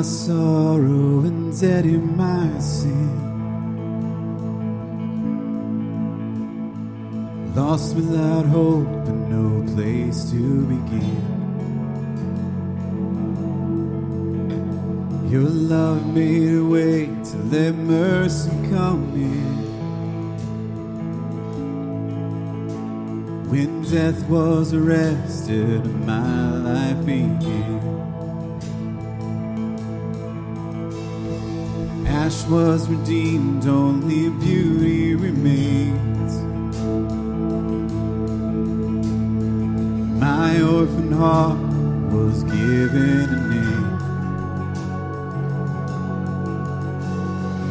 my sorrow and dead in my sin. Lost without hope and no place to begin. Your love made a way to let mercy come in. When death was arrested, my life began. Ash was redeemed, only beauty remains. My orphan heart was given a name.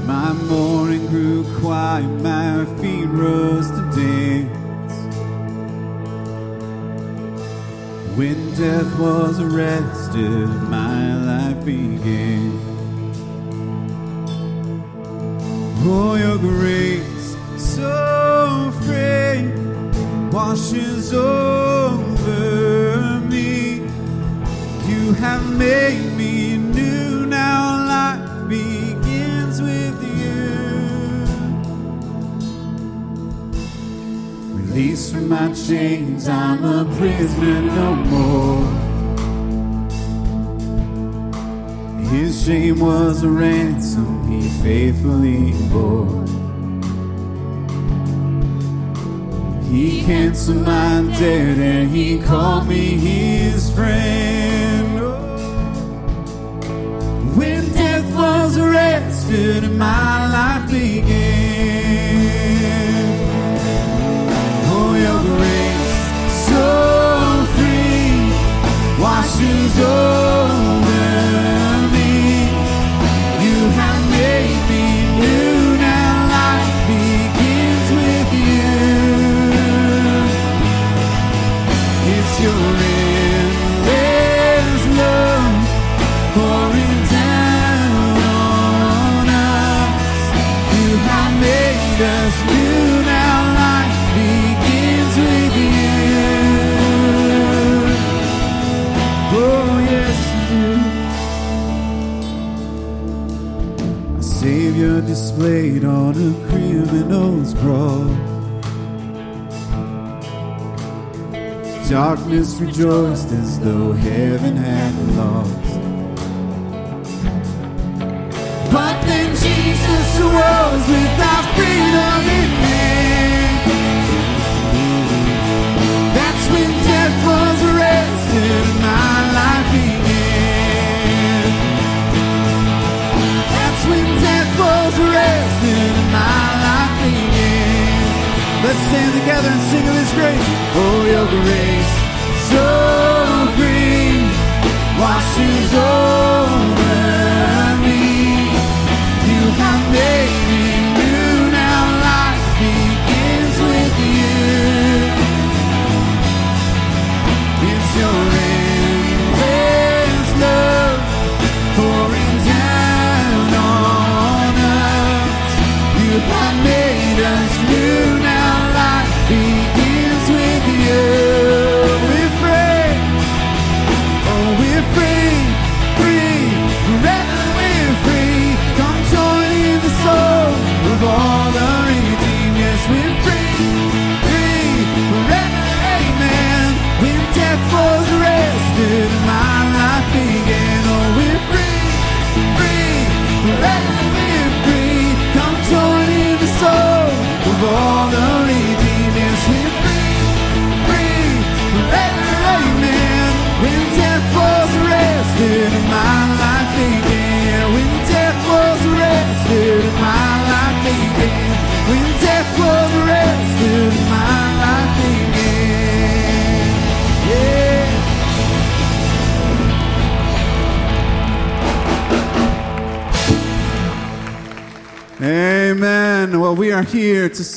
My mourning grew quiet, my feet rose to dance. When death was arrested, my life began. Oh, your grace, so free, washes over me. You have made me new, now life begins with you. Released from my chains, I'm a prisoner no more. His shame was a ransom faithfully bore. He canceled my debt and he called me his friend. When death was arrested my life began. Oh, your grace so free washes over criminal's cross. Darkness rejoiced as though heaven had lost. But then Jesus arose with our freedom in hand. That's when death was arrested and my life began. That's when death was arrested and my. Let's stand together and sing of His grace. Oh, your grace, so free, washes over me. You have made me new. Now life begins with you. It's your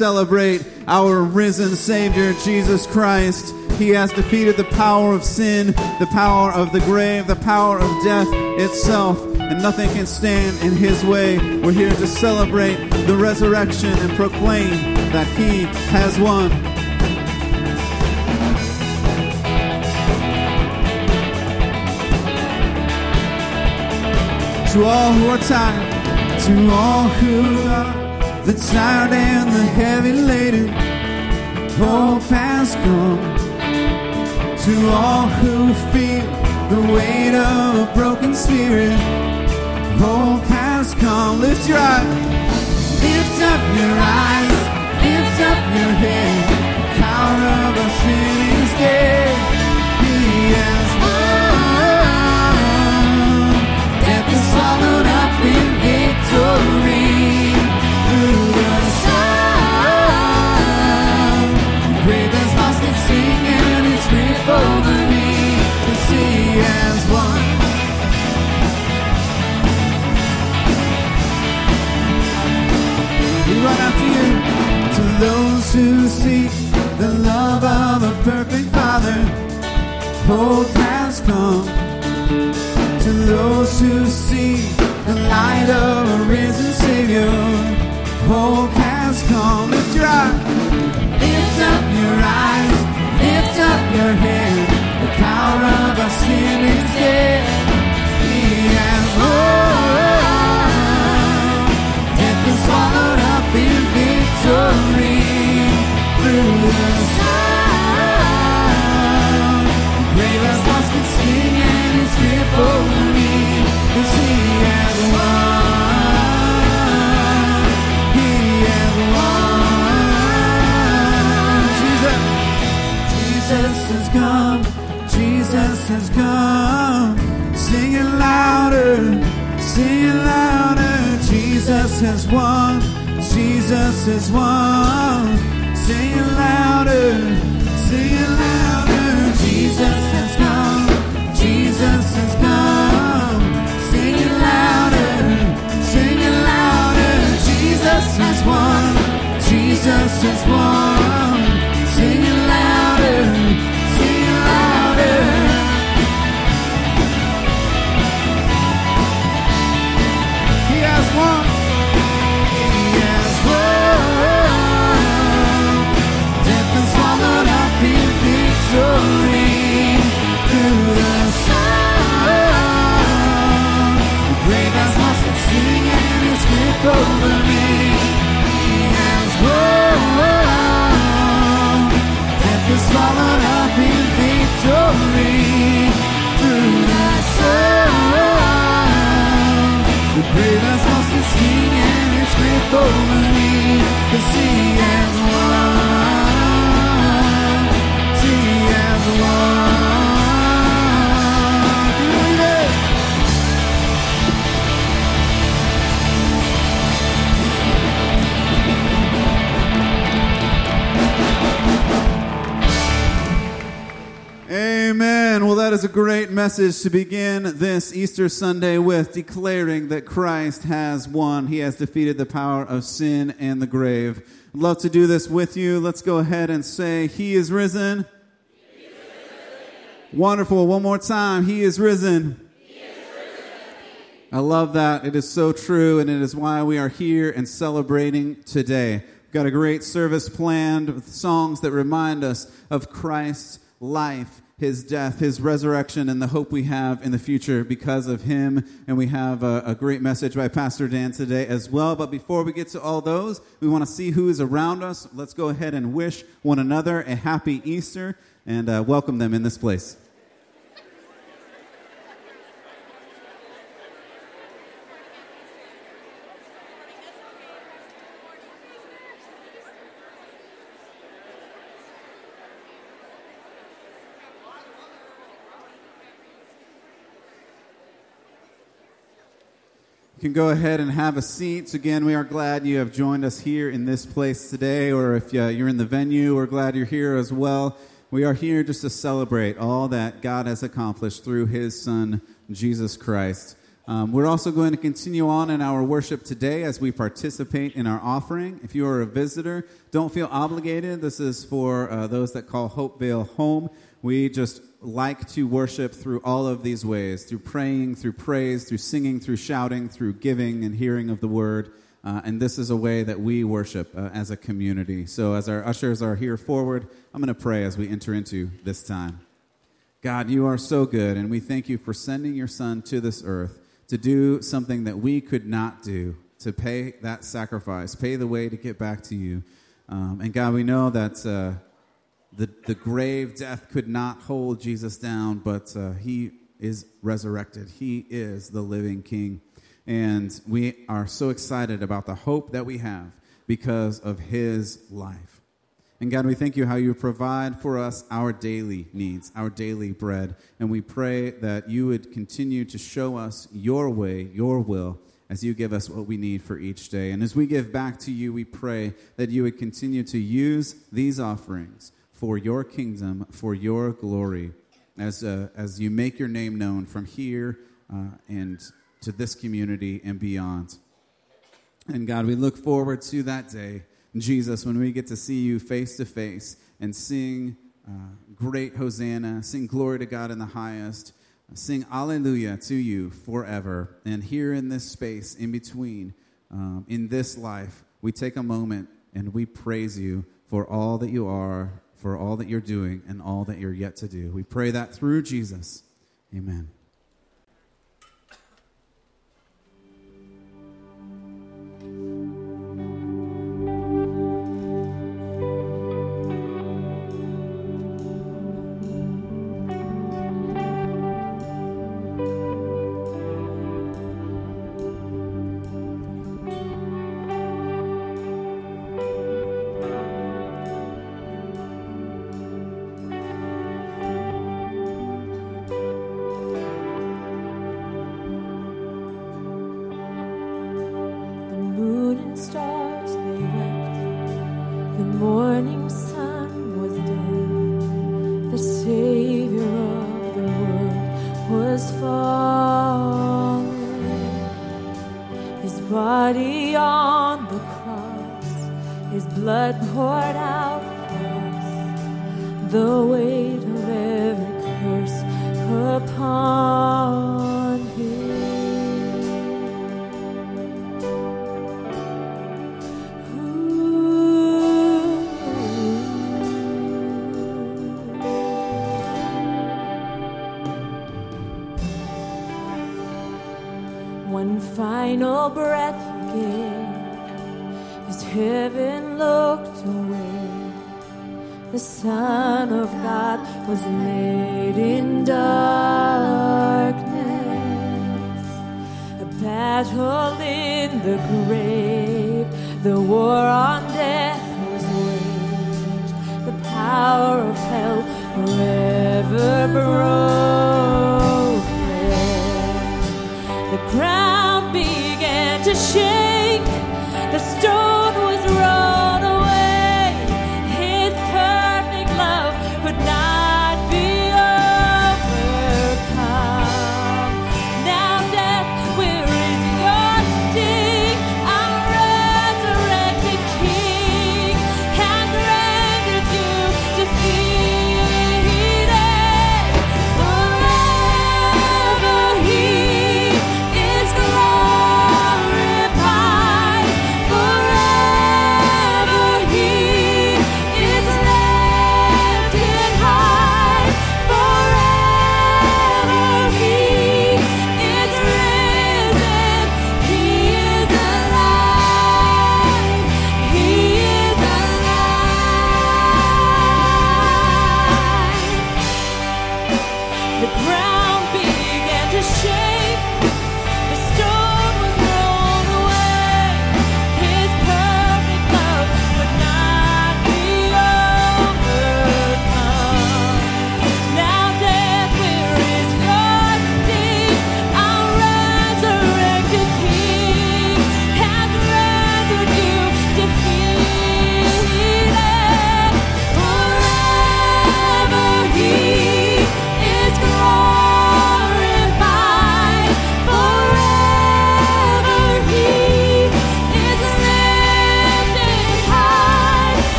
celebrate our risen Savior, Jesus Christ. He has defeated the power of sin, the power of the grave, the power of death itself, and nothing can stand in His way. We're here to celebrate the resurrection and proclaim that He has won. To all who are tired, to all who are the tired and the heavy laden, hope has come. To all who feel the weight of a broken spirit, hope has come. Lift your eyes, lift up your Hope has come to those who see the light of a risen Savior. Hope has come. Lift your lift up your eyes, lift up your head. The power of our sin is dead. Jesus has come. Sing it louder. Sing it louder. Jesus has won. Jesus has won. Sing it louder. Sing it louder. Jesus has come. Jesus has come. Sing it louder. Sing it louder. Jesus has won. Jesus has won. Great message to begin this Easter Sunday with, declaring that Christ has won. He has defeated the power of sin and the grave. I'd love to do this with you. Let's go ahead and say, He is risen. Wonderful. One more time. He is risen. I love that. It is so true, and it is why we are here and celebrating today. We've got a great service planned with songs that remind us of Christ's life, his death, his resurrection, and the hope we have in the future because of him. And we have a, a great message by Pastor Dan today as well. But before we get to all those, we want to see who is around us. Let's go ahead and wish one another a happy Easter and uh, welcome them in this place. Can go ahead and have a seat. Again, we are glad you have joined us here in this place today, or if uh, you're in the venue, we're glad you're here as well. We are here just to celebrate all that God has accomplished through His Son, Jesus Christ. Um, we're also going to continue on in our worship today as we participate in our offering. If you are a visitor, don't feel obligated. This is for uh, those that call Hopewell home. We just like to worship through all of these ways through praying, through praise, through singing, through shouting, through giving and hearing of the word. Uh, and this is a way that we worship uh, as a community. So, as our ushers are here forward, I'm going to pray as we enter into this time. God, you are so good, and we thank you for sending your Son to this earth to do something that we could not do, to pay that sacrifice, pay the way to get back to you. Um, and God, we know that uh, the, the grave, death could not hold Jesus down, but uh, he is resurrected. He is the living King. And we are so excited about the hope that we have because of his life. And God, we thank you how you provide for us our daily needs, our daily bread. And we pray that you would continue to show us your way, your will, as you give us what we need for each day. And as we give back to you, we pray that you would continue to use these offerings for your kingdom, for your glory, as, uh, as you make your name known from here uh, and to this community and beyond. And God, we look forward to that day Jesus, when we get to see you face to face and sing uh, great Hosanna, sing glory to God in the highest, sing Alleluia to you forever. And here in this space, in between, um, in this life, we take a moment and we praise you for all that you are, for all that you're doing, and all that you're yet to do. We pray that through Jesus. Amen. battle in the grave, the war on death was waged, the power of hell forever broken. The ground began to shake.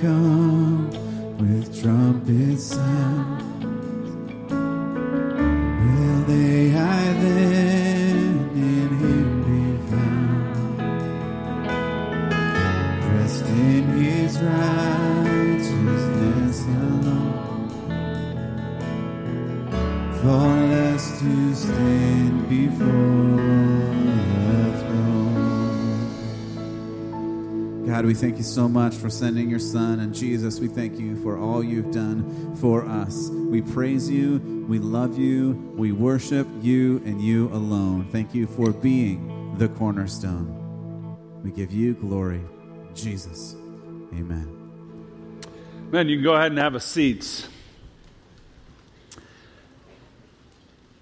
Come thank you so much for sending your son. And Jesus, we thank you for all you've done for us. We praise you, we love you, we worship you and you alone. Thank you for being the cornerstone. We give you glory. Jesus. Amen. Man, you can go ahead and have a seat.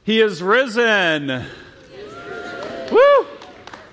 He is risen.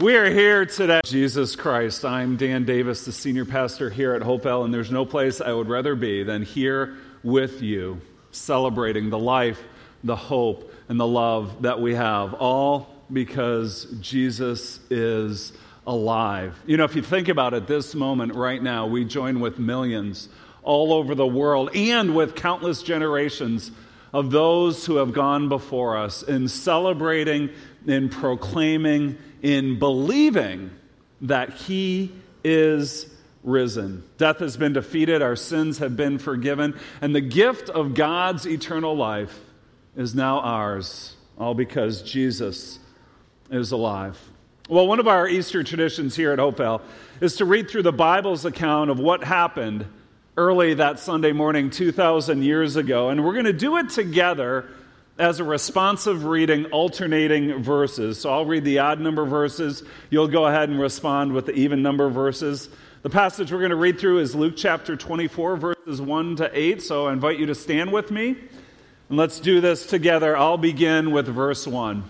We are here today. Jesus Christ. I'm Dan Davis, the senior pastor here at Hope Hopewell, and there's no place I would rather be than here with you, celebrating the life, the hope, and the love that we have, all because Jesus is alive. You know, if you think about it, this moment right now, we join with millions all over the world and with countless generations of those who have gone before us in celebrating, in proclaiming, in believing that He is risen. Death has been defeated, our sins have been forgiven, and the gift of God's eternal life is now ours, all because Jesus is alive. Well, one of our Easter traditions here at Hopewell is to read through the Bible's account of what happened early that Sunday morning 2,000 years ago. And we're going to do it together as a responsive reading, alternating verses. So I'll read the odd number verses. You'll go ahead and respond with the even number verses. The passage we're going to read through is Luke chapter 24, verses 1 to 8. So I invite you to stand with me. And let's do this together. I'll begin with verse 1.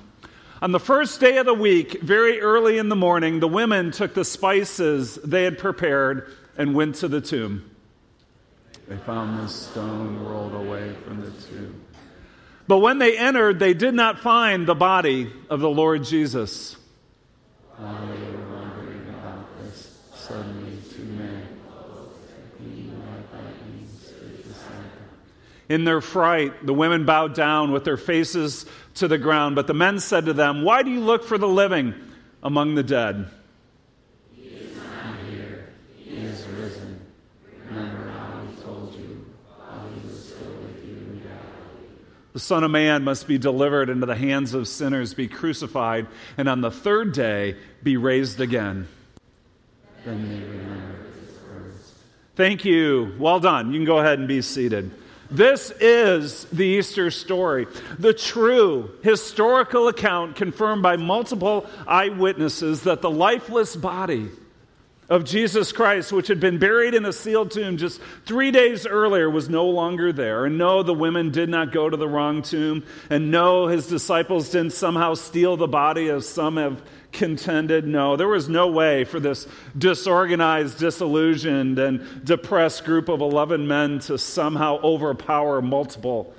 On the first day of the week, very early in the morning, the women took the spices they had prepared and went to the tomb. They found the stone rolled away from the tomb. But when they entered, they did not find the body of the Lord Jesus. Wondering about this, suddenly two men, In their fright, the women bowed down with their faces to the ground. But the men said to them, Why do you look for the living among the dead? He is not here. He is risen. Remember how he told you while he was still with you in Galilee. The Son of Man must be delivered into the hands of sinners, be crucified, and on the third day be raised again. Thank you. Well done. You can go ahead and be seated. This is the Easter story, the true historical account confirmed by multiple eyewitnesses that the lifeless body of Jesus Christ, which had been buried in a sealed tomb just three days earlier, was no longer there. And no, the women did not go to the wrong tomb. And no, his disciples didn't somehow steal the body, as some have contended. No, there was no way for this disorganized, disillusioned, and depressed group of 11 men to somehow overpower multiple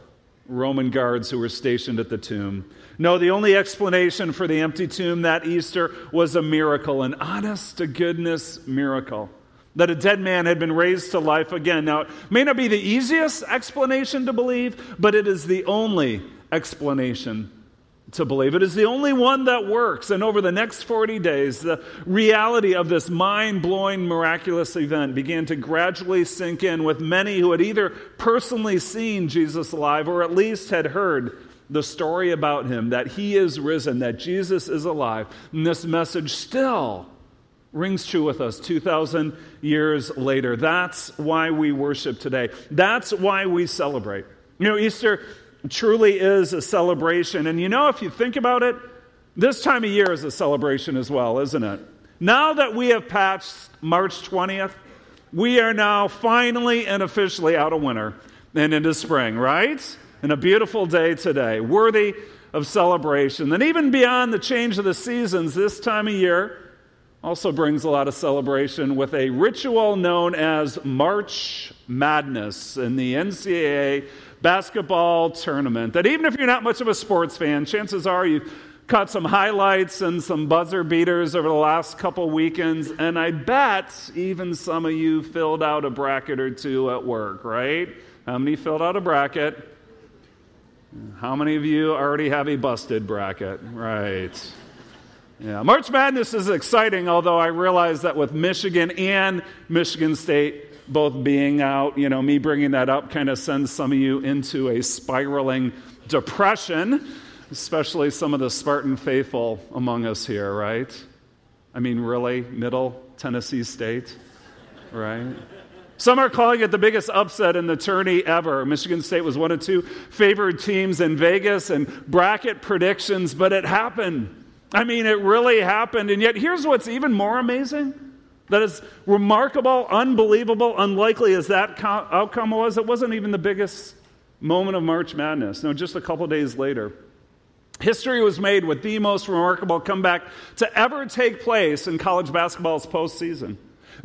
Roman guards who were stationed at the tomb. No, the only explanation for the empty tomb that Easter was a miracle, an honest to goodness miracle. That a dead man had been raised to life again. Now, it may not be the easiest explanation to believe, but it is the only explanation to believe. It is the only one that works. And over the next 40 days, the reality of this mind blowing, miraculous event began to gradually sink in with many who had either personally seen Jesus alive or at least had heard the story about him that he is risen, that Jesus is alive. And this message still rings true with us 2,000 years later. That's why we worship today. That's why we celebrate. You know, Easter truly is a celebration. And you know, if you think about it, this time of year is a celebration as well, isn't it? Now that we have passed March 20th, we are now finally and officially out of winter and into spring, right? And a beautiful day today, worthy of celebration. And even beyond the change of the seasons, this time of year also brings a lot of celebration with a ritual known as March Madness in the NCAA basketball tournament that even if you're not much of a sports fan, chances are you've caught some highlights and some buzzer beaters over the last couple weekends, and I bet even some of you filled out a bracket or two at work, right? How many filled out a bracket? How many of you already have a busted bracket? Right. Yeah, March Madness is exciting, although I realize that with Michigan and Michigan State both being out, you know, me bringing that up kind of sends some of you into a spiraling depression, especially some of the Spartan faithful among us here, right? I mean, really, Middle Tennessee State, right? Some are calling it the biggest upset in the tourney ever. Michigan State was one of two favored teams in Vegas and bracket predictions, but it happened. I mean, it really happened. And yet, here's what's even more amazing that is remarkable, unbelievable, unlikely as that co- outcome was, it wasn't even the biggest moment of March Madness. No, just a couple days later. History was made with the most remarkable comeback to ever take place in college basketball's postseason.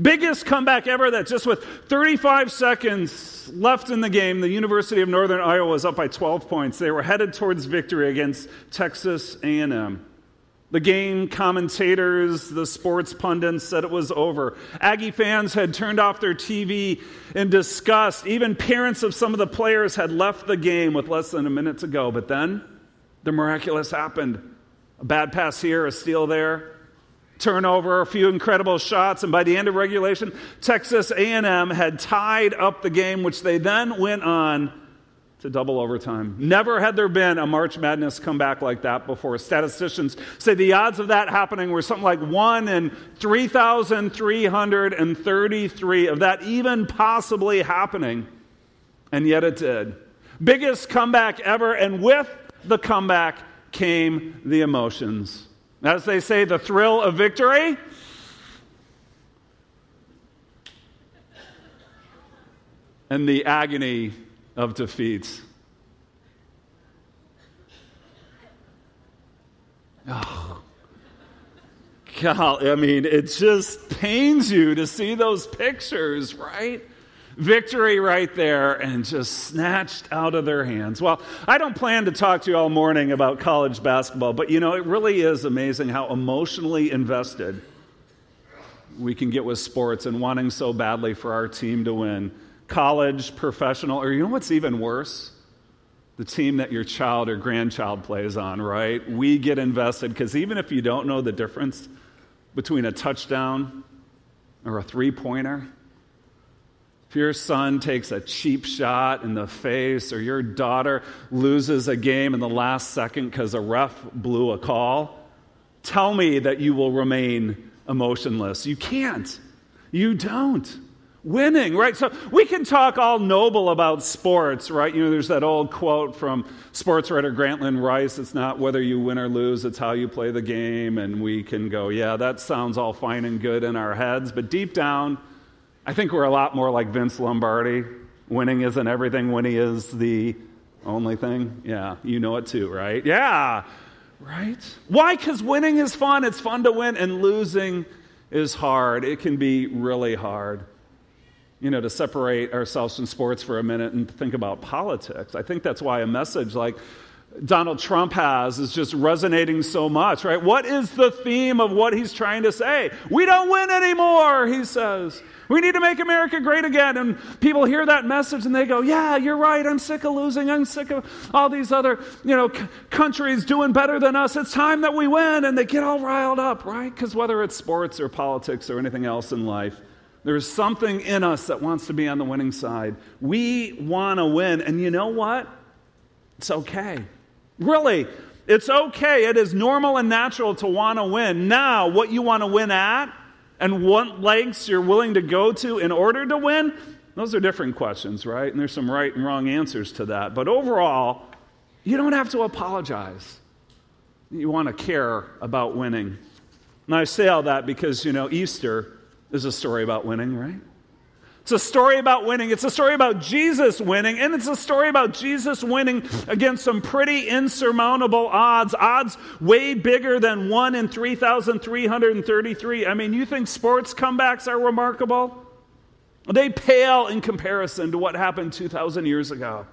Biggest comeback ever that just with 35 seconds left in the game, the University of Northern Iowa was up by 12 points. They were headed towards victory against Texas A&M. The game commentators, the sports pundits said it was over. Aggie fans had turned off their TV in disgust. Even parents of some of the players had left the game with less than a minute to go. But then the miraculous happened. A bad pass here, a steal there, turnover, a few incredible shots, and by the end of regulation, Texas A&M had tied up the game which they then went on to double overtime. Never had there been a March Madness comeback like that before. Statisticians say the odds of that happening were something like 1 in 3,333 of that even possibly happening. And yet it did. Biggest comeback ever, and with the comeback came the emotions. As they say, the thrill of victory. And the agony of defeat. Oh, God, I mean, it just pains you to see those pictures, right? Victory right there and just snatched out of their hands. Well, I don't plan to talk to you all morning about college basketball, but you know, it really is amazing how emotionally invested we can get with sports and wanting so badly for our team to win college, professional, or you know what's even worse? The team that your child or grandchild plays on, right? We get invested because even if you don't know the difference between a touchdown or a three pointer, if your son takes a cheap shot in the face or your daughter loses a game in the last second because a ref blew a call, tell me that you will remain emotionless. You can't. You don't. Winning, right? So we can talk all noble about sports, right? You know, there's that old quote from sports writer Grantland Rice it's not whether you win or lose, it's how you play the game. And we can go, yeah, that sounds all fine and good in our heads. But deep down, I think we're a lot more like Vince Lombardi. Winning isn't everything, winning is the only thing. Yeah, you know it too, right? Yeah, right? Why? Because winning is fun. It's fun to win, and losing is hard. It can be really hard you know, to separate ourselves from sports for a minute and think about politics. I think that's why a message like Donald Trump has is just resonating so much, right? What is the theme of what he's trying to say? We don't win anymore, he says. We need to make America great again. And people hear that message and they go, Yeah, you're right. I'm sick of losing. I'm sick of all these other, you know, c- countries doing better than us. It's time that we win. And they get all riled up, right? Because whether it's sports or politics or anything else in life, there's something in us that wants to be on the winning side. We want to win. And you know what? It's okay. Really, it's okay. It is normal and natural to want to win. Now, what you want to win at and what lengths you're willing to go to in order to win, those are different questions, right? And there's some right and wrong answers to that. But overall, you don't have to apologize. You want to care about winning. And I say all that because, you know, Easter is a story about winning, right? It's a story about winning. It's a story about Jesus winning, and it's a story about Jesus winning against some pretty insurmountable odds. Odds way bigger than 1 in 3,333. I mean, you think sports comebacks are remarkable? They pale in comparison to what happened 2,000 years ago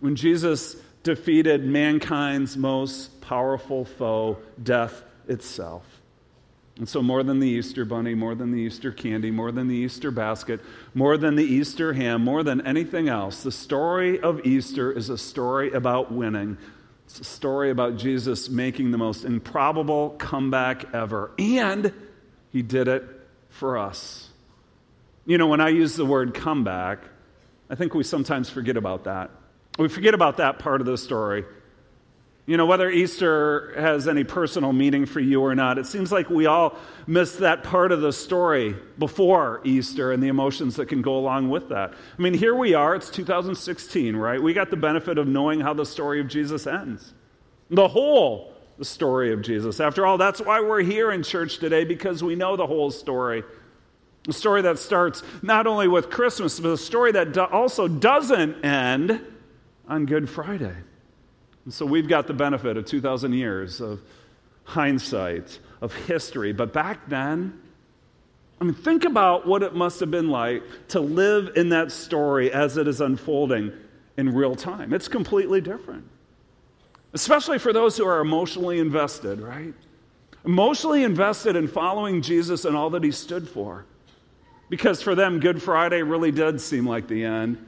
when Jesus defeated mankind's most powerful foe, death itself. And so, more than the Easter bunny, more than the Easter candy, more than the Easter basket, more than the Easter ham, more than anything else, the story of Easter is a story about winning. It's a story about Jesus making the most improbable comeback ever. And he did it for us. You know, when I use the word comeback, I think we sometimes forget about that. We forget about that part of the story. You know, whether Easter has any personal meaning for you or not, it seems like we all miss that part of the story before Easter and the emotions that can go along with that. I mean, here we are, it's 2016, right? We got the benefit of knowing how the story of Jesus ends. The whole story of Jesus. After all, that's why we're here in church today, because we know the whole story. A story that starts not only with Christmas, but a story that also doesn't end on Good Friday. And so we've got the benefit of 2,000 years of hindsight, of history. But back then, I mean, think about what it must have been like to live in that story as it is unfolding in real time. It's completely different, especially for those who are emotionally invested, right? Emotionally invested in following Jesus and all that he stood for. Because for them, Good Friday really did seem like the end.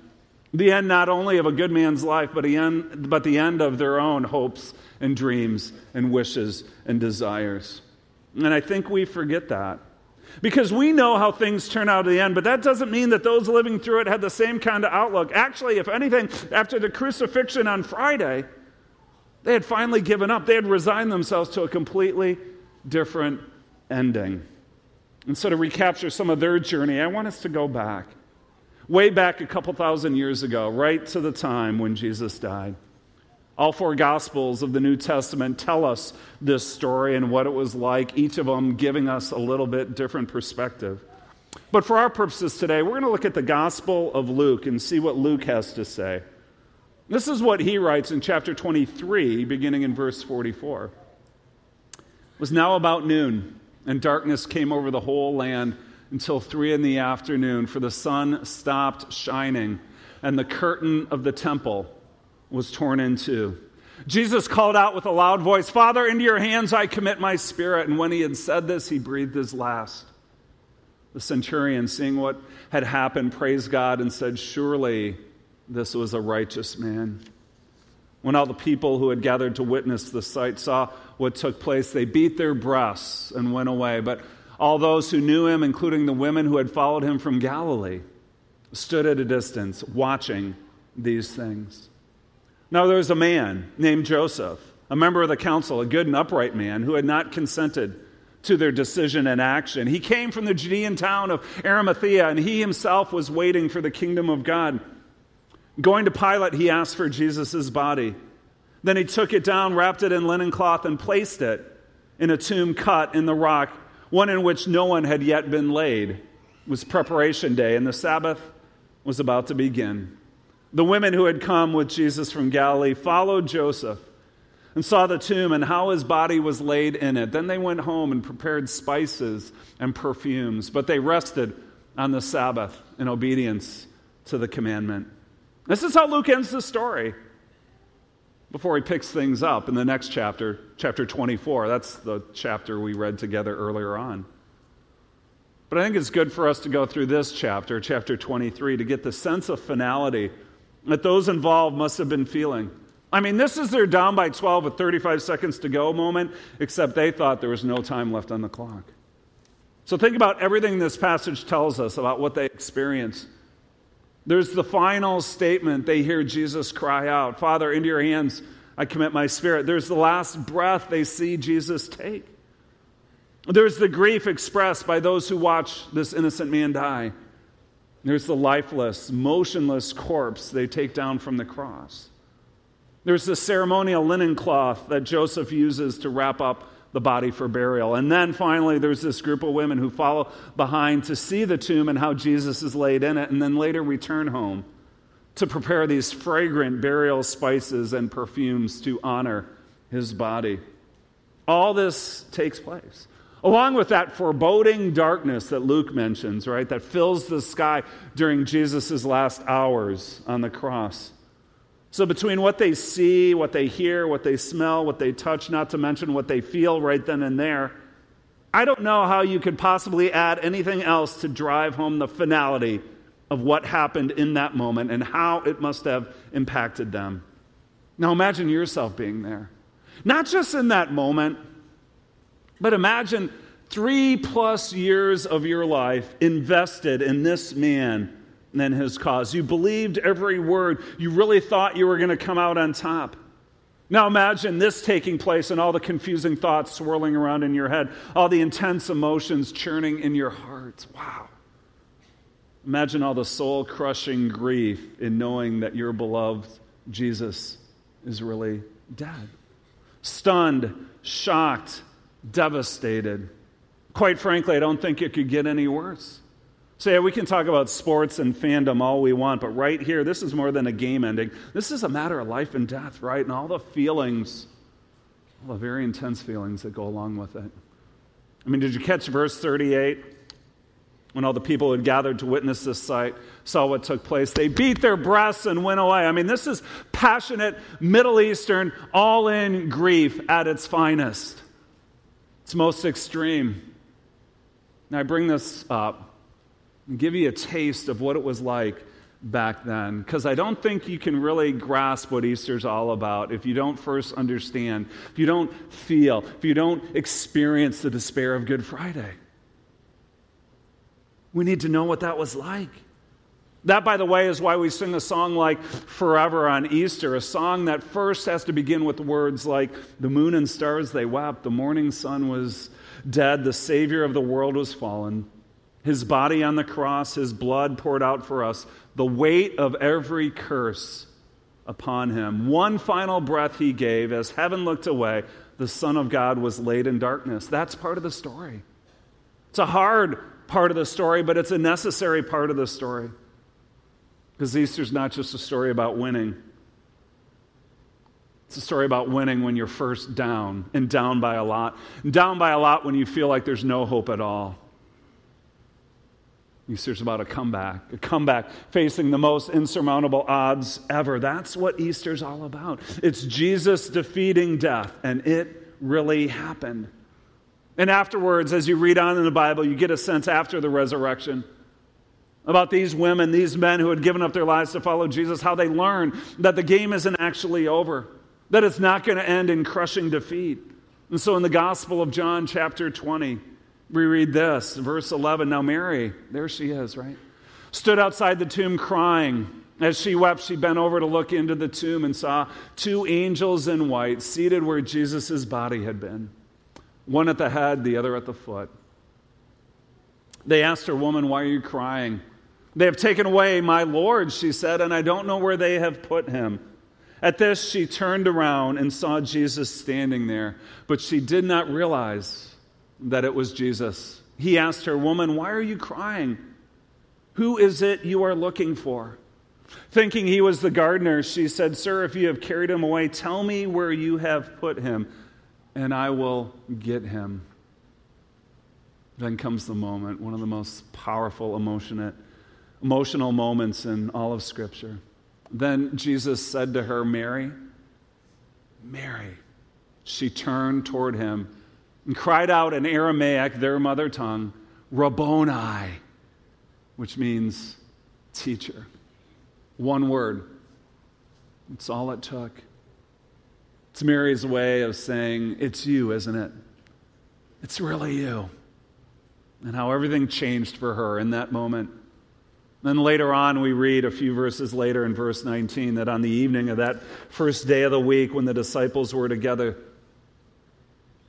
The end not only of a good man's life, but the end, but the end of their own hopes and dreams and wishes and desires. And I think we forget that. Because we know how things turn out at the end, but that doesn't mean that those living through it had the same kind of outlook. Actually, if anything, after the crucifixion on Friday, they had finally given up. They had resigned themselves to a completely different ending. And so, to recapture some of their journey, I want us to go back way back a couple thousand years ago, right to the time when Jesus died. All four Gospels of the New Testament tell us this story and what it was like, each of them giving us a little bit different perspective. But for our purposes today, we're going to look at the Gospel of Luke and see what Luke has to say. This is what he writes in chapter 23, beginning in verse 44. It was now about noon, and darkness came over the whole land until three in the afternoon, for the sun stopped shining and the curtain of the temple was torn in two. Jesus called out with a loud voice, Father, into your hands I commit my spirit. And when he had said this, he breathed his last. The centurion, seeing what had happened, praised God and said, Surely this was a righteous man. When all the people who had gathered to witness the sight saw what took place, they beat their breasts and went away. But all those who knew him, including the women who had followed him from Galilee, stood at a distance watching these things. Now there was a man named Joseph, a member of the council, a good and upright man, who had not consented to their decision and action. He came from the Judean town of Arimathea, and he himself was waiting for the kingdom of God. Going to Pilate, he asked for Jesus' body. Then he took it down, wrapped it in linen cloth, and placed it in a tomb cut in the rock, one in which no one had yet been laid. It was preparation day, and the Sabbath was about to begin. The women who had come with Jesus from Galilee followed Joseph and saw the tomb and how his body was laid in it. Then they went home and prepared spices and perfumes, but they rested on the Sabbath in obedience to the commandment. This is how Luke ends the story before he picks things up in the next chapter, chapter 24. That's the chapter we read together earlier on. But I think it's good for us to go through this chapter, chapter 23, to get the sense of finality that those involved must have been feeling. I mean, this is their down by 12 with 35 seconds to go moment, except they thought there was no time left on the clock. So think about everything this passage tells us about what they experienced. There's the final statement they hear Jesus cry out Father, into your hands I commit my spirit. There's the last breath they see Jesus take. There's the grief expressed by those who watch this innocent man die. There's the lifeless, motionless corpse they take down from the cross. There's the ceremonial linen cloth that Joseph uses to wrap up the body for burial. And then finally, there's this group of women who follow behind to see the tomb and how Jesus is laid in it, and then later return home to prepare these fragrant burial spices and perfumes to honor his body. All this takes place. Along with that foreboding darkness that Luke mentions, right, that fills the sky during Jesus' last hours on the cross. So, between what they see, what they hear, what they smell, what they touch, not to mention what they feel right then and there, I don't know how you could possibly add anything else to drive home the finality of what happened in that moment and how it must have impacted them. Now, imagine yourself being there. Not just in that moment, but imagine three plus years of your life invested in this man and his cause. You believed every word. You really thought you were going to come out on top. Now imagine this taking place and all the confusing thoughts swirling around in your head, all the intense emotions churning in your heart. Wow. Imagine all the soul crushing grief in knowing that your beloved Jesus is really dead. Stunned, shocked, devastated. Quite frankly, I don't think it could get any worse. So, yeah, we can talk about sports and fandom all we want, but right here, this is more than a game ending. This is a matter of life and death, right? And all the feelings, all the very intense feelings that go along with it. I mean, did you catch verse 38? When all the people who had gathered to witness this sight saw what took place, they beat their breasts and went away. I mean, this is passionate, Middle Eastern, all in grief at its finest. It's most extreme. Now, I bring this up and give you a taste of what it was like back then because I don't think you can really grasp what Easter's all about if you don't first understand, if you don't feel, if you don't experience the despair of Good Friday. We need to know what that was like. That, by the way, is why we sing a song like Forever on Easter, a song that first has to begin with words like, The moon and stars they wept, the morning sun was dead, the Savior of the world was fallen. His body on the cross, his blood poured out for us, the weight of every curse upon him. One final breath he gave as heaven looked away, the Son of God was laid in darkness. That's part of the story. It's a hard part of the story, but it's a necessary part of the story. Because Easter's not just a story about winning. It's a story about winning when you're first down and down by a lot. Down by a lot when you feel like there's no hope at all. Easter's about a comeback, a comeback facing the most insurmountable odds ever. That's what Easter's all about. It's Jesus defeating death, and it really happened. And afterwards, as you read on in the Bible, you get a sense after the resurrection about these women, these men who had given up their lives to follow Jesus, how they learn that the game isn't actually over, that it's not going to end in crushing defeat. And so in the Gospel of John, chapter 20, we read this, verse 11. Now, Mary, there she is, right? Stood outside the tomb crying. As she wept, she bent over to look into the tomb and saw two angels in white seated where Jesus' body had been, one at the head, the other at the foot. They asked her, Woman, why are you crying? They have taken away my Lord, she said, and I don't know where they have put him. At this, she turned around and saw Jesus standing there, but she did not realize that it was Jesus. He asked her, Woman, why are you crying? Who is it you are looking for? Thinking he was the gardener, she said, Sir, if you have carried him away, tell me where you have put him, and I will get him. Then comes the moment, one of the most powerful, emotional, emotional moments in all of Scripture. Then Jesus said to her, Mary, Mary. She turned toward him and cried out in Aramaic, their mother tongue, Rabboni, which means teacher. One word. It's all it took. It's Mary's way of saying, It's you, isn't it? It's really you. And how everything changed for her in that moment. Then later on, we read a few verses later in verse 19 that on the evening of that first day of the week when the disciples were together,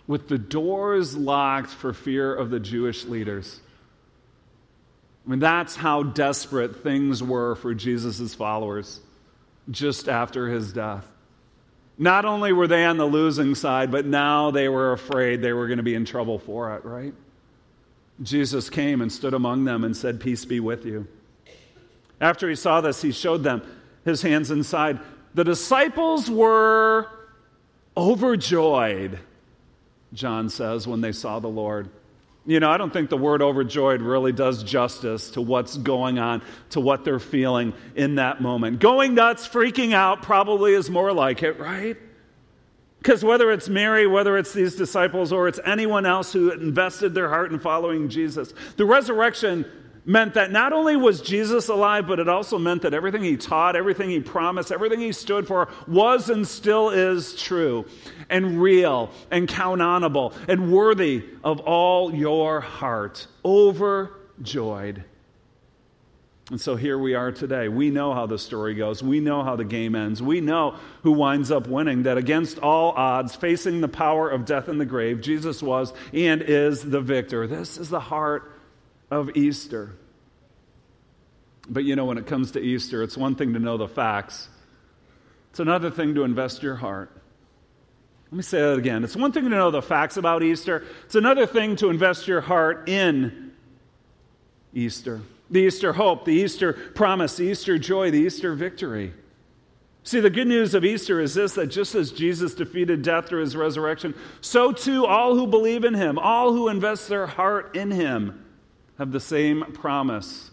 with the doors locked for fear of the Jewish leaders. I mean, that's how desperate things were for Jesus' followers just after his death. Not only were they on the losing side, but now they were afraid they were going to be in trouble for it, right? Jesus came and stood among them and said, Peace be with you. After he saw this, he showed them his hands inside. The disciples were overjoyed, John says, when they saw the Lord. You know, I don't think the word overjoyed really does justice to what's going on, to what they're feeling in that moment. Going nuts, freaking out probably is more like it, right? Because whether it's Mary, whether it's these disciples, or it's anyone else who invested their heart in following Jesus, the resurrection meant that not only was Jesus alive, but it also meant that everything he taught, everything he promised, everything he stood for was and still is true and real and count onable and worthy of all your heart. Overjoyed. And so here we are today. We know how the story goes. We know how the game ends. We know who winds up winning. That against all odds, facing the power of death and the grave, Jesus was and is the victor. This is the heart of Easter. But you know, when it comes to Easter, it's one thing to know the facts, it's another thing to invest your heart. Let me say that again. It's one thing to know the facts about Easter, it's another thing to invest your heart in Easter. The Easter hope, the Easter promise, the Easter joy, the Easter victory. See, the good news of Easter is this that just as Jesus defeated death through his resurrection, so too all who believe in him, all who invest their heart in him, have the same promise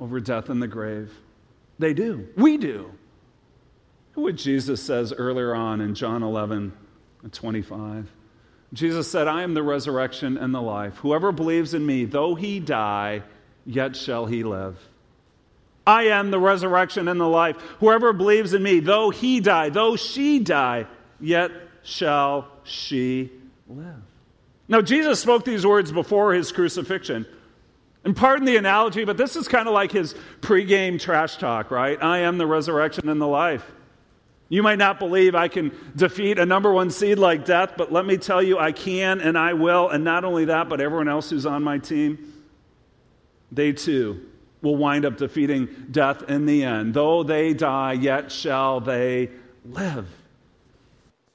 over death and the grave. They do. We do. What Jesus says earlier on in John 11 and 25. Jesus said, I am the resurrection and the life. Whoever believes in me, though he die, yet shall he live. I am the resurrection and the life. Whoever believes in me, though he die, though she die, yet shall she live. Now, Jesus spoke these words before his crucifixion. And pardon the analogy, but this is kind of like his pregame trash talk, right? I am the resurrection and the life. You might not believe I can defeat a number one seed like death, but let me tell you, I can and I will. And not only that, but everyone else who's on my team, they too will wind up defeating death in the end. Though they die, yet shall they live.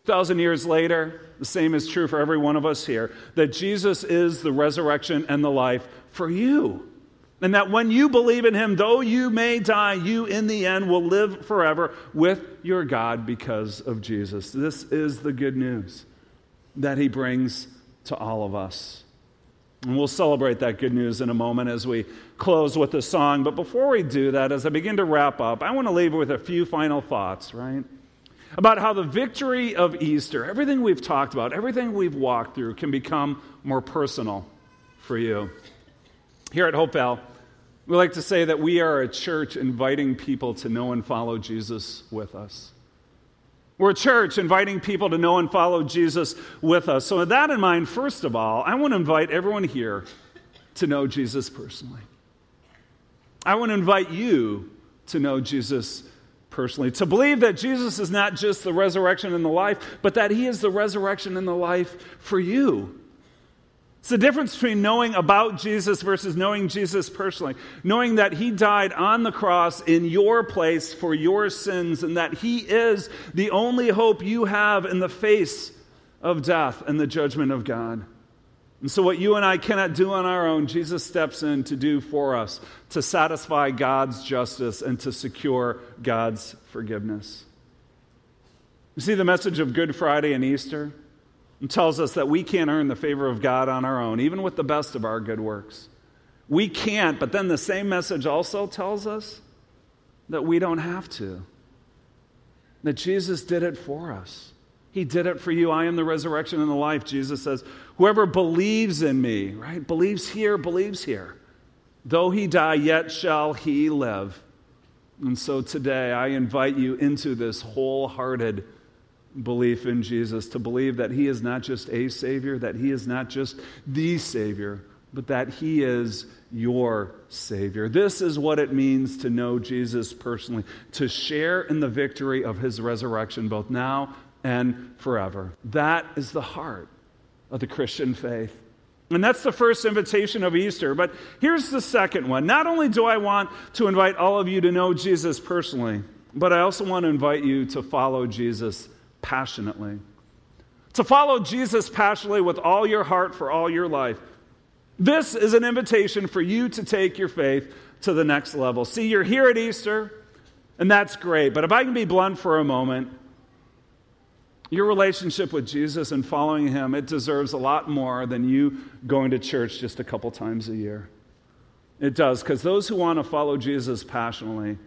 Thousand years later, the same is true for every one of us here that Jesus is the resurrection and the life for you. And that when you believe in him, though you may die, you in the end will live forever with your God because of Jesus. This is the good news that he brings to all of us. And we'll celebrate that good news in a moment as we close with a song. But before we do that, as I begin to wrap up, I want to leave with a few final thoughts, right? About how the victory of Easter, everything we've talked about, everything we've walked through, can become more personal for you. Here at Hopewell, we like to say that we are a church inviting people to know and follow Jesus with us. We're a church inviting people to know and follow Jesus with us. So, with that in mind, first of all, I want to invite everyone here to know Jesus personally. I want to invite you to know Jesus personally, to believe that Jesus is not just the resurrection and the life, but that he is the resurrection and the life for you It's the difference between knowing about Jesus versus knowing Jesus personally. Knowing that he died on the cross in your place for your sins and that he is the only hope you have in the face of death and the judgment of God. And so, what you and I cannot do on our own, Jesus steps in to do for us to satisfy God's justice and to secure God's forgiveness. You see, the message of Good Friday and Easter tells us that we can't earn the favor of God on our own, even with the best of our good works. We can't, but then the same message also tells us that we don't have to, that Jesus did it for us. He did it for you. I am the resurrection and the life. Jesus says, Whoever believes in me, right, believes here, believes here. Though he die, yet shall he live. And so today, I invite you into this wholehearted belief in Jesus, to believe that he is not just a Savior, that he is not just the Savior, but that he is your Savior. This is what it means to know Jesus personally, to share in the victory of his resurrection, both now and forever. That is the heart of the Christian faith. And that's the first invitation of Easter. But here's the second one. Not only do I want to invite all of you to know Jesus personally, but I also want to invite you to follow Jesus passionately. To follow Jesus passionately with all your heart for all your life. This is an invitation for you to take your faith to the next level. See, you're here at Easter, and that's great. But if I can be blunt for a moment, your relationship with Jesus and following him, it deserves a lot more than you going to church just a couple times a year. It does, because those who want to follow Jesus passionately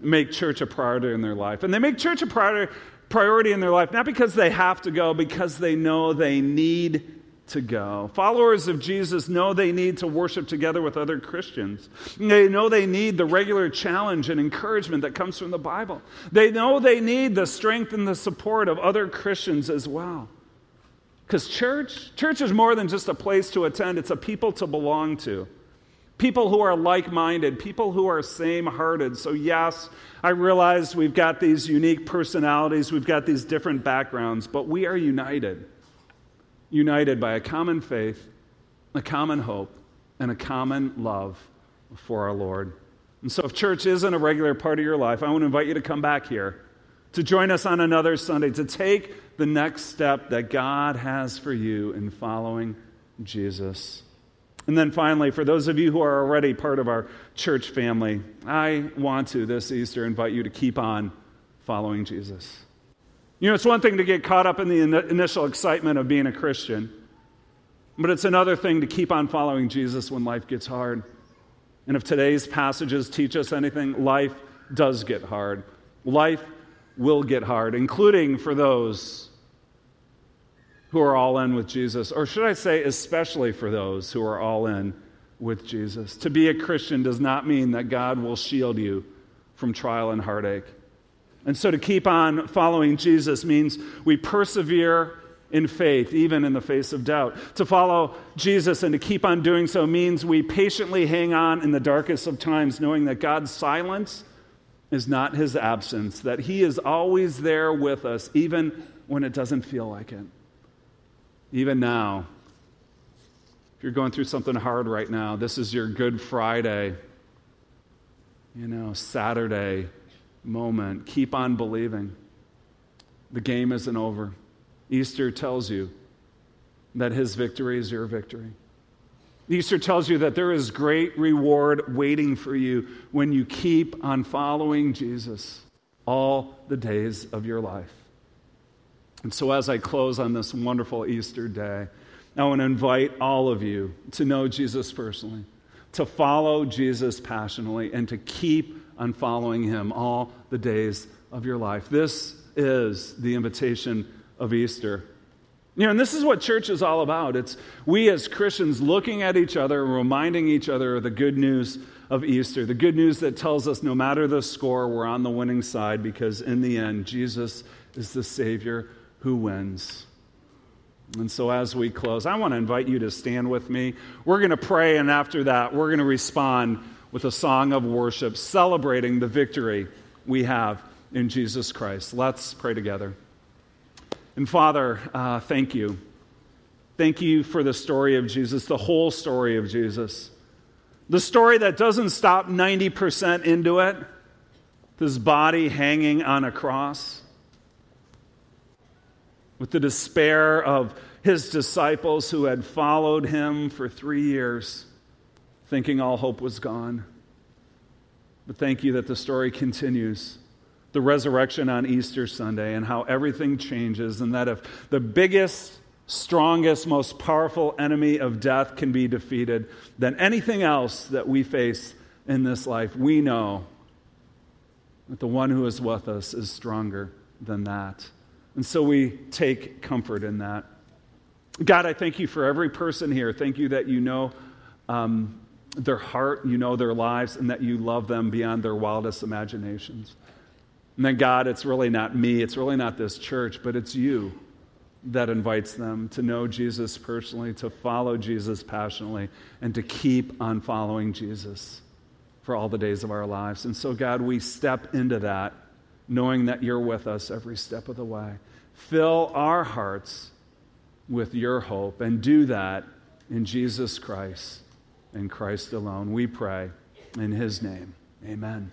make church a priority in their life. And they make church a priority, priority in their life, not because they have to go, because they know they need to go. Followers of Jesus know they need to worship together with other Christians. They know they need the regular challenge and encouragement that comes from the Bible. They know they need the strength and the support of other Christians as well. Because church, church is more than just a place to attend, it's a people to belong to. People who are like minded, people who are same hearted. So, yes, I realize we've got these unique personalities, we've got these different backgrounds, but we are united united by a common faith, a common hope, and a common love for our Lord. And so, if church isn't a regular part of your life, I want to invite you to come back here, to join us on another Sunday, to take the next step that God has for you in following Jesus. And then finally, for those of you who are already part of our church family, I want to this Easter invite you to keep on following Jesus. You know, it's one thing to get caught up in the in- initial excitement of being a Christian, but it's another thing to keep on following Jesus when life gets hard. And if today's passages teach us anything, life does get hard. Life will get hard, including for those who are all in with Jesus, or should I say, especially for those who are all in with Jesus. To be a Christian does not mean that God will shield you from trial and heartache. And so to keep on following Jesus means we persevere in faith, even in the face of doubt. To follow Jesus and to keep on doing so means we patiently hang on in the darkest of times, knowing that God's silence is not his absence, that he is always there with us, even when it doesn't feel like it. Even now, if you're going through something hard right now, this is your Good Friday, you know, Saturday moment. Keep on believing. The game isn't over. Easter tells you that his victory is your victory. Easter tells you that there is great reward waiting for you when you keep on following Jesus all the days of your life. And so, as I close on this wonderful Easter day, I want to invite all of you to know Jesus personally, to follow Jesus passionately, and to keep on following him all the days of your life. This is the invitation of Easter. You know, and this is what church is all about. It's we as Christians looking at each other and reminding each other of the good news of Easter, the good news that tells us no matter the score, we're on the winning side because in the end, Jesus is the Savior who wins. And so, as we close, I want to invite you to stand with me. We're going to pray, and after that, we're going to respond with a song of worship celebrating the victory we have in Jesus Christ. Let's pray together. And Father, uh, thank you. Thank you for the story of Jesus, the whole story of Jesus. The story that doesn't stop 90% into it, his body hanging on a cross, with the despair of his disciples who had followed him for three years, thinking all hope was gone. But thank you that the story continues. The resurrection on Easter Sunday and how everything changes, and that if the biggest, strongest, most powerful enemy of death can be defeated, then anything else that we face in this life, we know that the one who is with us is stronger than that. And so we take comfort in that. God, I thank you for every person here. Thank you that you know um, their heart, you know their lives, and that you love them beyond their wildest imaginations. And then, God, it's really not me, it's really not this church, but it's you that invites them to know Jesus personally, to follow Jesus passionately, and to keep on following Jesus for all the days of our lives. And so, God, we step into that knowing that you're with us every step of the way. Fill our hearts with your hope and do that in Jesus Christ and Christ alone. We pray in his name. Amen.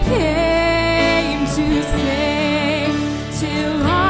Came to save, till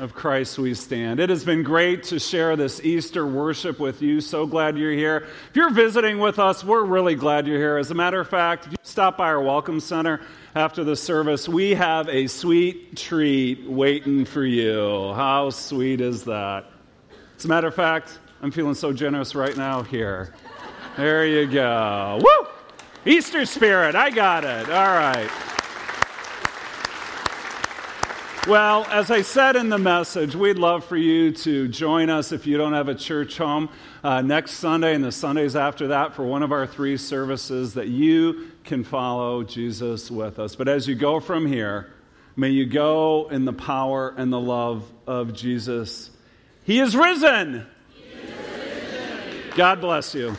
of Christ we stand. It has been great to share this Easter worship with you. So glad you're here. If you're visiting with us, we're really glad you're here. As a matter of fact, if you stop by our Welcome Center after the service, we have a sweet treat waiting for you. How sweet is that? As a matter of fact, I'm feeling so generous right now here. There you go. Woo! Easter spirit, I got it. All right. Well, as I said in the message, we'd love for you to join us if you don't have a church home uh, next Sunday and the Sundays after that for one of our three services that you can follow Jesus with us. But as you go from here, may you go in the power and the love of Jesus. He is risen. God bless you.